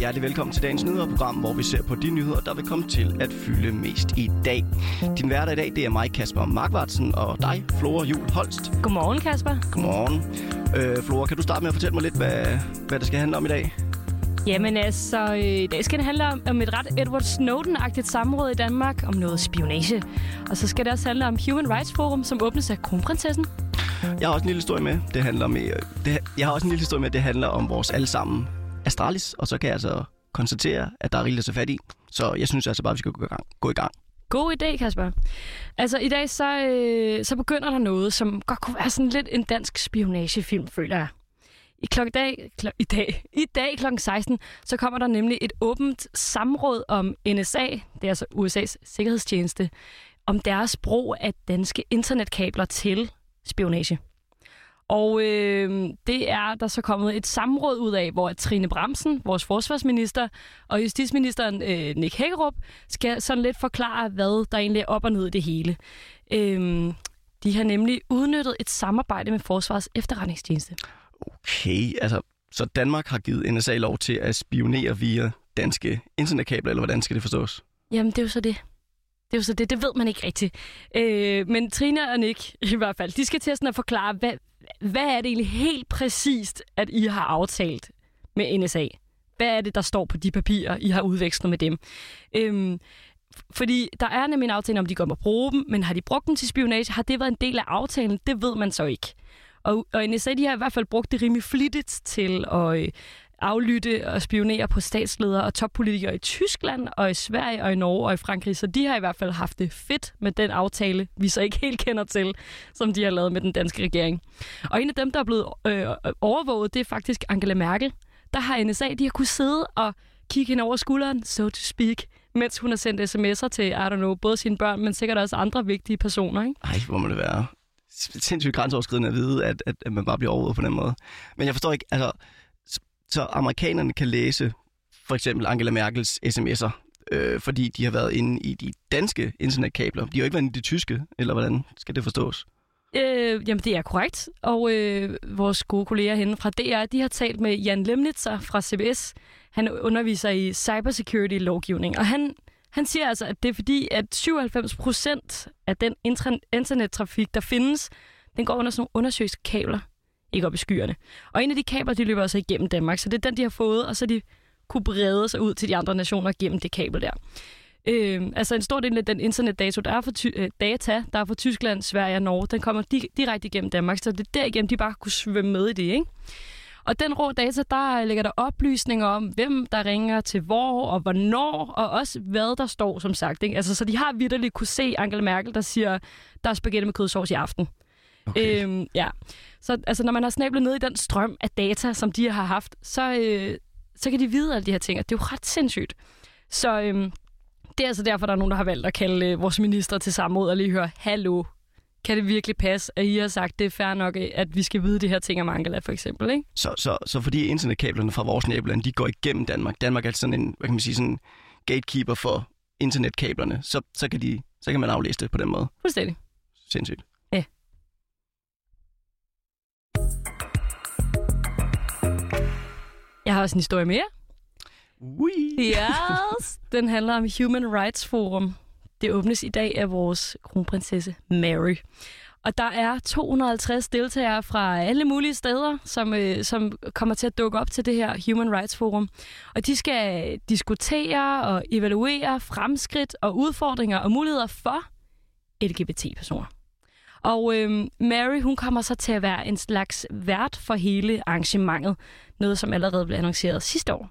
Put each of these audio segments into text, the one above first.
hjertelig velkommen til dagens nyhederprogram, hvor vi ser på de nyheder, der vil komme til at fylde mest i dag. Din hverdag i dag, det er mig, Kasper Markvartsen, og dig, Flora Jul Holst. Godmorgen, Kasper. Godmorgen. Øh, Flora, kan du starte med at fortælle mig lidt, hvad, hvad det skal handle om i dag? Jamen altså, øh, i dag skal det handle om, om et ret Edward Snowden-agtigt samråd i Danmark, om noget spionage. Og så skal det også handle om Human Rights Forum, som åbnes af kronprinsessen. Jeg har også en lille historie med. Det handler om, øh, det, jeg har også en lille historie med, det handler om vores allesammen Astralis, og så kan jeg altså konstatere, at der er rigeligt at tage fat i. Så jeg synes altså bare, at vi skal gå i gang. Gå i gang. God idé, Kasper. Altså, i dag så, øh, så begynder der noget, som godt kunne være sådan lidt en dansk spionagefilm, føler jeg. I, klok dag, kl- i dag, i dag kl. 16, så kommer der nemlig et åbent samråd om NSA, det er altså USA's sikkerhedstjeneste, om deres brug af danske internetkabler til spionage. Og øh, det er der så kommet et samråd ud af, hvor Trine Bramsen, vores forsvarsminister, og justitsministeren øh, Nick Hækkerup skal sådan lidt forklare, hvad der egentlig er op og ned i det hele. Øh, de har nemlig udnyttet et samarbejde med Forsvarets efterretningstjeneste. Okay, altså, så Danmark har givet NSA lov til at spionere via danske internetkabler, eller hvordan skal det forstås? Jamen, det er jo så det. Det er jo så det, det ved man ikke rigtigt. Øh, men Trina og Nick, i hvert fald, de skal til sådan at forklare, hvad, hvad er det egentlig helt præcist, at I har aftalt med NSA? Hvad er det, der står på de papirer, I har udvekslet med dem? Øhm, fordi der er nemlig en aftale om, de godt må bruge dem, men har de brugt dem til spionage? Har det været en del af aftalen? Det ved man så ikke. Og, og NSA de har i hvert fald brugt det rimelig flittigt til at øh, aflytte og spionere på statsledere og toppolitikere i Tyskland og i Sverige og i Norge og i Frankrig. Så de har i hvert fald haft det fedt med den aftale, vi så ikke helt kender til, som de har lavet med den danske regering. Og en af dem, der er blevet øh, overvåget, det er faktisk Angela Merkel. Der har NSA, de har kunnet sidde og kigge hende over skulderen, so to speak, mens hun har sendt sms'er til, I don't know, både sine børn, men sikkert også andre vigtige personer. Ikke? Ej, hvor må det være sindssygt grænseoverskridende at vide, at, at, at man bare bliver overvåget på den måde. Men jeg forstår ikke, altså, så amerikanerne kan læse for eksempel Angela Merkels sms'er, øh, fordi de har været inde i de danske internetkabler. De har jo ikke været inde i de tyske, eller hvordan skal det forstås? Øh, jamen, det er korrekt. Og øh, vores gode kolleger henne fra DR, de har talt med Jan Lemnitzer fra CBS. Han underviser i cybersecurity-lovgivning, og han, han siger altså, at det er fordi, at 97 procent af den internettrafik, der findes, den går under sådan nogle undersøgelseskabler ikke op i skyerne. Og en af de kabler, de løber altså igennem Danmark, så det er den, de har fået, og så de kunne brede sig ud til de andre nationer gennem det kabel der. Øh, altså en stor del af den internetdata, der er for, ty- øh, data, der er fra Tyskland, Sverige og Norge, den kommer di- direkte igennem Danmark, så det er derigennem, de bare kunne svømme med i det, ikke? Og den rå data, der ligger der oplysninger om, hvem der ringer til hvor og hvornår, og også hvad der står, som sagt. Ikke? Altså, så de har vidderligt kunne se Angela Merkel, der siger, der er spaghetti med kødsovs i aften. Okay. Øhm, ja. Så altså, når man har snablet ned i den strøm af data, som de har haft, så, øh, så kan de vide alle de her ting, og det er jo ret sindssygt. Så øh, det er altså derfor, der er nogen, der har valgt at kalde øh, vores minister til samråd og lige høre, hallo, kan det virkelig passe, at I har sagt, det er fair nok, at vi skal vide de her ting om Angela, for eksempel, ikke? Så, så, så fordi internetkablerne fra vores naboland, de går igennem Danmark, Danmark er sådan en, hvad kan man sige, sådan gatekeeper for internetkablerne, så, så, kan, de, så kan man aflæse det på den måde. Fuldstændig. Sindssygt. Jeg har også en historie mere. Ui. Yes. Den handler om Human Rights Forum. Det åbnes i dag af vores kronprinsesse Mary. Og der er 250 deltagere fra alle mulige steder, som, øh, som kommer til at dukke op til det her Human Rights Forum. Og de skal diskutere og evaluere fremskridt og udfordringer og muligheder for LGBT-personer. Og øh, Mary, hun kommer så til at være en slags vært for hele arrangementet. Noget, som allerede blev annonceret sidste år.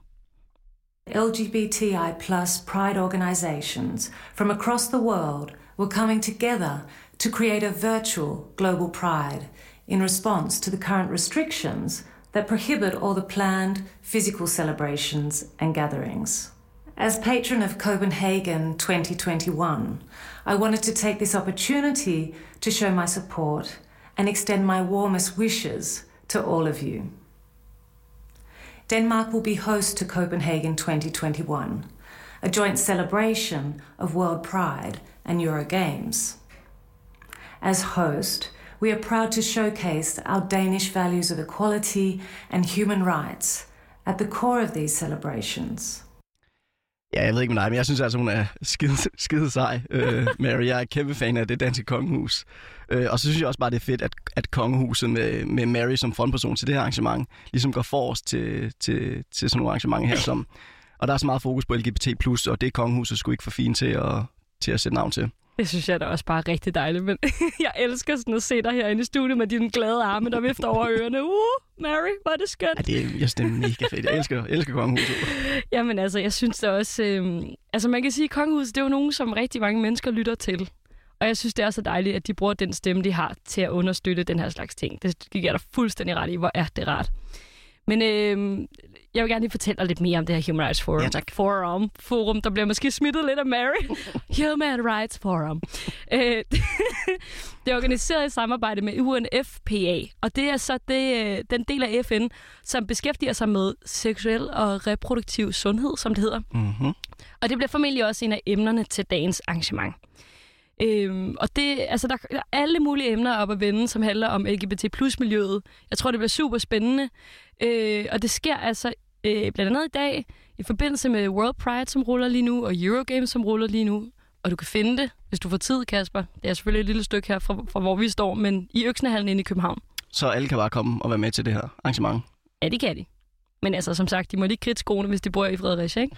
LGBTI plus pride organizations from across the world were coming together to create a virtual global pride in response to the current restrictions that prohibit all the planned physical celebrations and gatherings. As patron of Copenhagen 2021, I wanted to take this opportunity to show my support and extend my warmest wishes to all of you. Denmark will be host to Copenhagen 2021, a joint celebration of World Pride and Eurogames. As host, we are proud to showcase our Danish values of equality and human rights at the core of these celebrations. Ja, jeg ved ikke med dig, men jeg synes altså, hun er skide, skide sej, øh, Mary. Jeg er kæmpe fan af det danske kongehus. Øh, og så synes jeg også bare, det er fedt, at, at kongehuset med, med Mary som frontperson til det her arrangement, ligesom går forrest til, til, til sådan nogle arrangementer her. Som, og der er så meget fokus på LGBT+, og det kongehuset skulle ikke for fint til at, til at sætte navn til. Det synes jeg da også bare rigtig dejligt, men jeg elsker sådan at se dig herinde i studiet med dine glade arme, der vifter over ørerne. Uh, Mary, hvor er det skønt. Ja, det er, jeg synes, det er mega fedt. Jeg elsker, elsker kongehuset. Jamen altså, jeg synes det også... Øh, altså man kan sige, at kongehuset, det er jo nogen, som rigtig mange mennesker lytter til. Og jeg synes, det er så dejligt, at de bruger den stemme, de har til at understøtte den her slags ting. Det giver dig fuldstændig ret i. Hvor er det rart. Men øh, jeg vil gerne lige fortælle dig lidt mere om det her Human Rights Forum. Ja, tak. Forum. Forum, der bliver måske smittet lidt af Mary. Human Rights Forum. Øh, det er organiseret i samarbejde med UNFPA, og det er så det, øh, den del af FN, som beskæftiger sig med seksuel og reproduktiv sundhed, som det hedder. Mm-hmm. Og det bliver formentlig også en af emnerne til dagens arrangement. Øhm, og det, altså, der, der er alle mulige emner op at vende, som handler om LGBT plus miljøet. Jeg tror, det bliver super spændende. Øh, og det sker altså øh, blandt andet i dag i forbindelse med World Pride, som ruller lige nu, og Eurogames, som ruller lige nu. Og du kan finde det, hvis du får tid, Kasper. Det er selvfølgelig et lille stykke her fra, fra hvor vi står, men i Øksnehallen inde i København. Så alle kan bare komme og være med til det her arrangement. Ja, det kan de. Men altså, som sagt, de må lige kridte skoene, hvis de bor i Fredericia, ikke?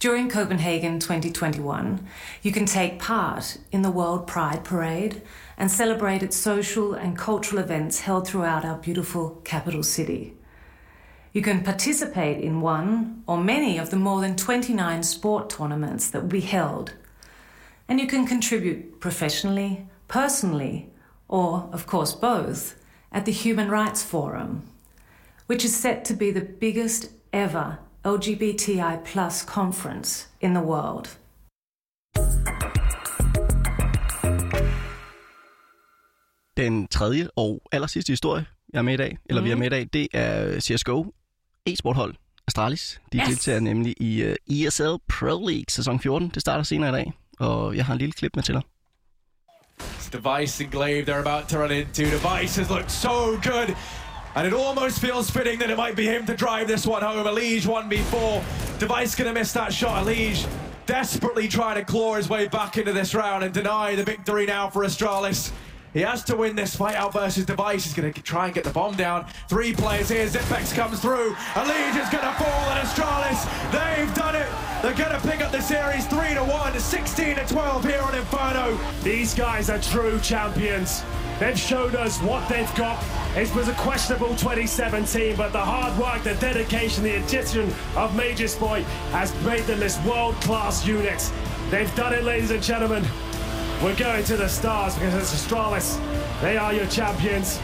During Copenhagen 2021, you can take part in the World Pride Parade and celebrate its social and cultural events held throughout our beautiful capital city. You can participate in one or many of the more than 29 sport tournaments that will be held. And you can contribute professionally, personally, or, of course, both, at the Human Rights Forum, which is set to be the biggest ever LGBTI plus conference in the world. Den tredje og aller sidste historie, jeg er med i dag, eller mm. vi er Mhm. med i dag, det er CSGO e-sporthold Astralis. De Yes. deltager nemlig i uh, ESL Pro League sæson 14. Det starter senere i dag, og jeg har en lille klip med til dig. Device and Glaive they're about to run into. Device has looked so good. And it almost feels fitting that it might be him to drive this one home. Elige one before. Device gonna miss that shot. A Elige desperately trying to claw his way back into this round and deny the victory now for Astralis. He has to win this fight out versus Device. He's going to try and get the bomb down. Three players here. Zipex comes through. A Elige is going to fall and Astralis. They've done it. They're going to pick up the series 3 to 1, 16 to 12 here on Inferno. These guys are true champions. They've showed us what they've got. It was a questionable 2017, but the hard work, the dedication, the addition of Magisboy has made them this world-class unit. They've done it, ladies and gentlemen. We're going to the stars because it's Astralis. They are your champions.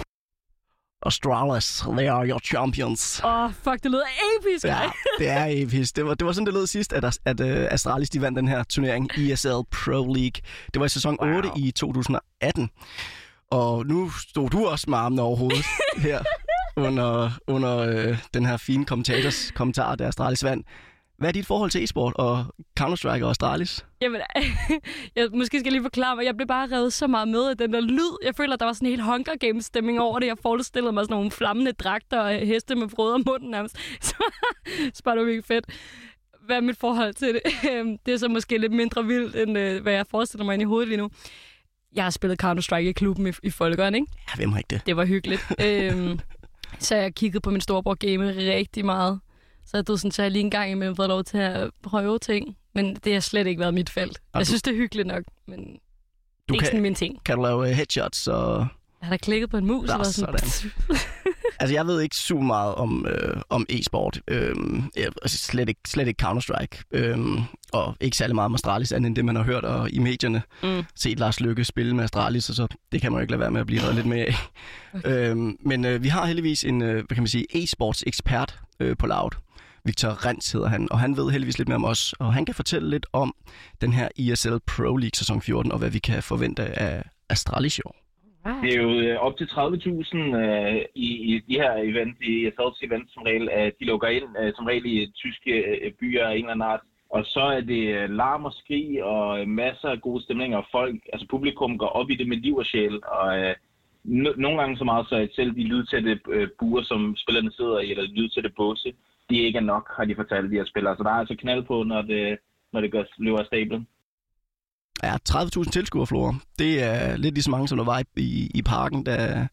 Astralis, they are your champions. Åh, oh, fuck, det lyder episk, Ja, det er episk. Det var, det var sådan, det lød sidst, at, at uh, Astralis de vandt den her turnering, ESL Pro League. Det var i sæson 8 i 2018. Og nu stod du også med armene over hovedet her under, under øh, den her fine kommentators kommentar, der Astralis vandt. Hvad er dit forhold til e-sport og Counter-Strike og Astralis? Jamen, jeg måske skal jeg lige forklare mig. Jeg blev bare revet så meget med af den der lyd. Jeg føler, der var sådan en helt Hunger Games stemning over det. Jeg forestillede mig sådan nogle flammende dragter og heste med frøder om munden nærmest. Så, så det var virkelig fedt. Hvad er mit forhold til det? Øhm, Det er så måske lidt mindre vildt, end øh, hvad jeg forestiller mig ind i hovedet lige nu. Jeg har spillet Counter-Strike i klubben i, i Folkeren, ikke? Ja, hvem har ikke det? Det var hyggeligt. øhm, så jeg kiggede på min storebror game rigtig meget. Så jeg, sådan, så jeg lige en gang imellem fået lov til at prøve ting. Men det har slet ikke været mit felt. Og Jeg du- synes, det er hyggeligt nok, men det Du ikke kan, sådan min ting. kan du lave øh, headshots og Jeg har da klikket på en mus Nå, og været sådan... Altså, jeg ved ikke super meget om, øh, om e-sport. Jeg, altså, slet, ikke, slet ikke Counter-Strike. Øhm, og ikke særlig meget om Astralis, andet end det, man har hørt og i medierne. Mm. Set Lars Lykke spille med Astralis, og så det kan man jo ikke lade være med at blive reddet lidt med af. Okay. Øhm, men øh, vi har heldigvis en, øh, hvad kan man sige, e-sports ekspert øh, på Loud. Victor Rens hedder han, og han ved heldigvis lidt mere om os. Og han kan fortælle lidt om den her ESL Pro League sæson 14, og hvad vi kan forvente af Astralis i år. Ah. Det er jo øh, op til 30.000 øh, i, i de her event, i ESL's event som regel, øh, de lukker ind øh, som regel i tyske øh, byer af en eller anden art. Og så er det øh, larm og skrig og øh, masser af gode stemninger, og folk, altså publikum går op i det med liv og sjæl. Og øh, no- nogle gange så meget, så at selv de lydtætte øh, buer, som spillerne sidder i, eller lydtætte båse, de ikke er nok, har de fortalt de her spillere. Så der er altså knald på, når det, når det gør, løber af stablen. Ja, 30.000 tilskuere, Flora. Det er lidt lige så mange, som der var i, i, i parken, da,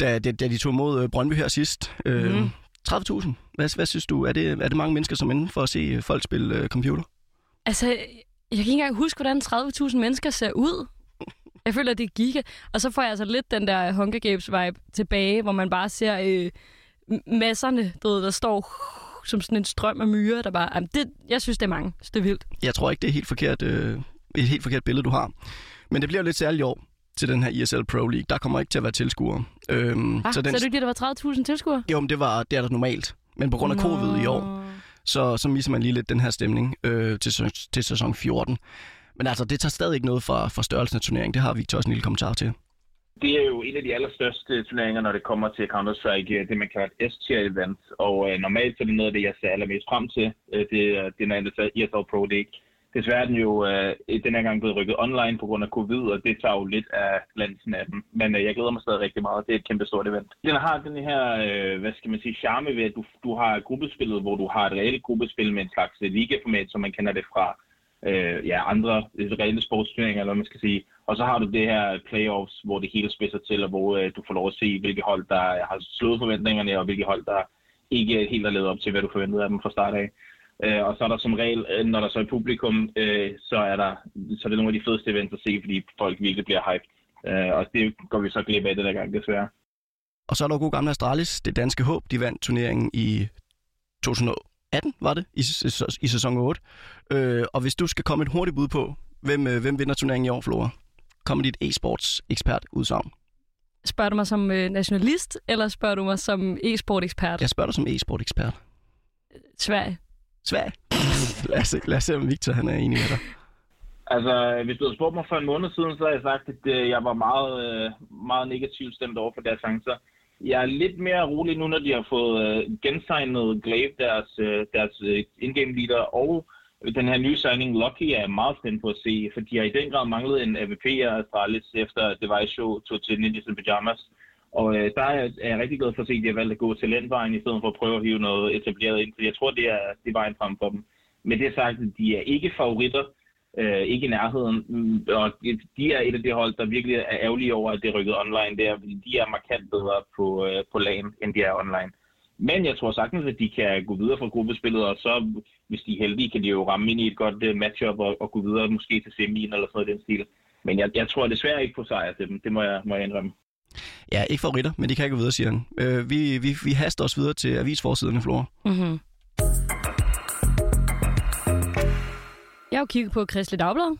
da, da, da de tog imod øh, Brøndby her sidst. Mm. Øh, Mhm. 30.000. Hvad, hvad synes du? Er det, er det mange mennesker, som er inde for at se øh, folk spille øh, computer? Altså, jeg kan ikke engang huske, hvordan 30.000 mennesker ser ud. Jeg føler, det er giga. Og så får jeg altså lidt den der Hunger Games-vibe tilbage, hvor man bare ser øh, masserne, du ved, der står som sådan en strøm af myrer, der bare... Jamen, det, jeg synes, det er mange. Så det er vildt. Jeg tror ikke, det er helt forkert, øh, et helt forkert billede, du har. Men det bliver jo lidt særligt i år til den her ESL Pro League. Der kommer ikke til at være tilskuere. Øhm, Ah, så, den, så er det ikke, det, der var 30.000 tilskuere? Jo, men det, var, det er der normalt. Men på grund af covid i år, så, så misser man lige lidt den her stemning øh, til, til sæson 14. Men altså, det tager stadig ikke noget fra, fra størrelsen af turneringen. Det har Victor også en lille kommentar til. Det er jo en af de allerstørste turneringer, når det kommer til Counter-Strike, det man kalder et S-tier-event. Og øh, normalt så er det noget af det, jeg ser allermest frem til. Øh, det, er- det er noget, der hedder ESL Pro League. Desværre er den jo øh, den her gang blevet rykket online på grund af covid, og det tager jo lidt af glansen af den. Men øh, jeg glæder mig stadig rigtig meget. Det er et kæmpe stort event. Den har den her, øh, hvad skal man sige, charme ved, at du, du har gruppespillet, hvor du har et reelt gruppespil med en slags øh, ligaformat, som man kender det fra øh, ja, andre øh, reelle sportsturneringer, eller hvad man skal sige. Og så har du det her playoffs, hvor det hele spidser til, og hvor øh, du får lov at se, hvilke hold, der har slået forventningerne, og hvilke hold, der ikke helt har levet op til, hvad du forventede af dem fra start af. Øh, og så er der som regel, øh, når der så er publikum, øh, så er der så er det nogle af de fedeste events at se, fordi folk virkelig bliver hyped. Øh, og det går vi så glip af den der gang, desværre. Og så er der god gamle Astralis, det danske håb. De vandt turneringen i 2018, var det, i, sæs- i sæson 8. Øh, og hvis du skal komme et hurtigt bud på, hvem, øh, hvem vinder turneringen i år, Flora? Kom med dit e-sports ekspert udsagn. Spørger du mig som øh, nationalist, eller spørger du mig som e-sport-ekspert? Jeg spørger dig som e-sport ekspert. Sverige. Sverige. lad, os, se- lad os se, om Victor han er enig med dig. Altså, hvis du havde spurgt mig for en måned siden, så havde jeg sagt, at øh, jeg var meget, øh, meget negativt stemt over for deres chancer. Jeg er lidt mere rolig nu, når de har fået øh, gensignet Glaive, deres, øh, deres øh, in-game leader, og den her nye signing Lucky er jeg meget spændt på at se, for de har i den grad manglet en AVP af Astralis, efter Device Show tog til Ninjas in Pyjamas. Og øh, der er, er jeg rigtig glad for at se, at de har valgt at gå talentvejen, i stedet for at prøve at hive noget etableret ind, for jeg tror, det er, det er vejen frem for dem. Men det er sagt, at de er ikke favoritter, øh, ikke i nærheden, mm, og de- er et af de hold, der virkelig er ærgerlige over, at det er rykket online der, de er markant bedre på, øh, på lagen, end de er online. Men jeg tror sagtens, at de kan gå videre fra gruppespillet, og så, hvis de er heldige, kan de jo ramme ind i et godt øh, matchup og, og gå videre måske til semien eller sådan noget i den stil. Men jeg, jeg tror desværre ikke på sejr til dem, det må jeg, må jeg indrømme. Ja, ikke favoritter, men de kan ikke gå videre, siger han. Øh, vi, vi, vi haster os videre til avisforsiderne, Flora. Mm-hmm. Jeg har jo kigget på Kristelig Dagblad,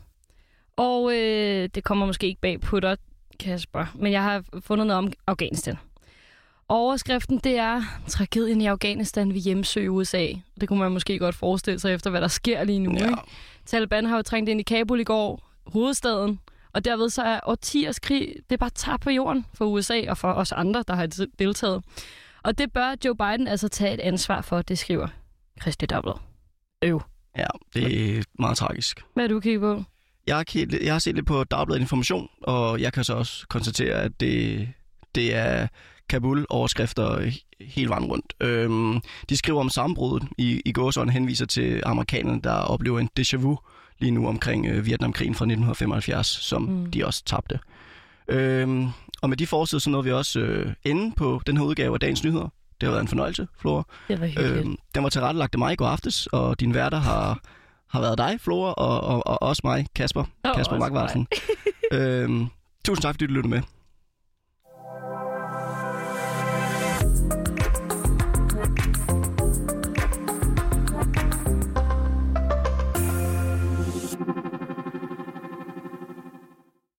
og øh, det kommer måske ikke bag på dig, Kasper, men jeg har fundet noget om Afghanistan. Overskriften, det er tragedien i Afghanistan ved hjemsøge USA. Det kunne man måske godt forestille sig efter, hvad der sker lige nu. Ja. Ikke? Taliban har jo trængt ind i Kabul i går, hovedstaden, og derved så er årtiers krig, det er bare tabt på jorden for USA og for os andre, der har deltaget. Og det bør Joe Biden altså tage et ansvar for, det skriver Christi Dagblad. Øv. Ja, det er meget tragisk. Hvad er du kigget på? Jeg har, kigget- jeg har set lidt på Dagbladet Information, og jeg kan så også konstatere, at det, det er Kabul-overskrifter hele vejen rundt. Øhm, de skriver om sammenbruddet i, i gåsøjne henviser til amerikanerne, der oplever en déjà vu lige nu omkring øh, Vietnamkrigen fra 1975, som Mm. de også tabte. Øhm, og med de forsider, så nåede vi også øh, ende på den her udgave af Dagens Nyheder. Det har været en fornøjelse, Flora. Det var hyggeligt. Øhm, den var tilrettelagt af mig i går aftes, og din værter har, har været dig, Flora, og, og, og også mig, Kasper. Og Kasper også Magvartsen. øhm, tusind tak, fordi du lyttede med.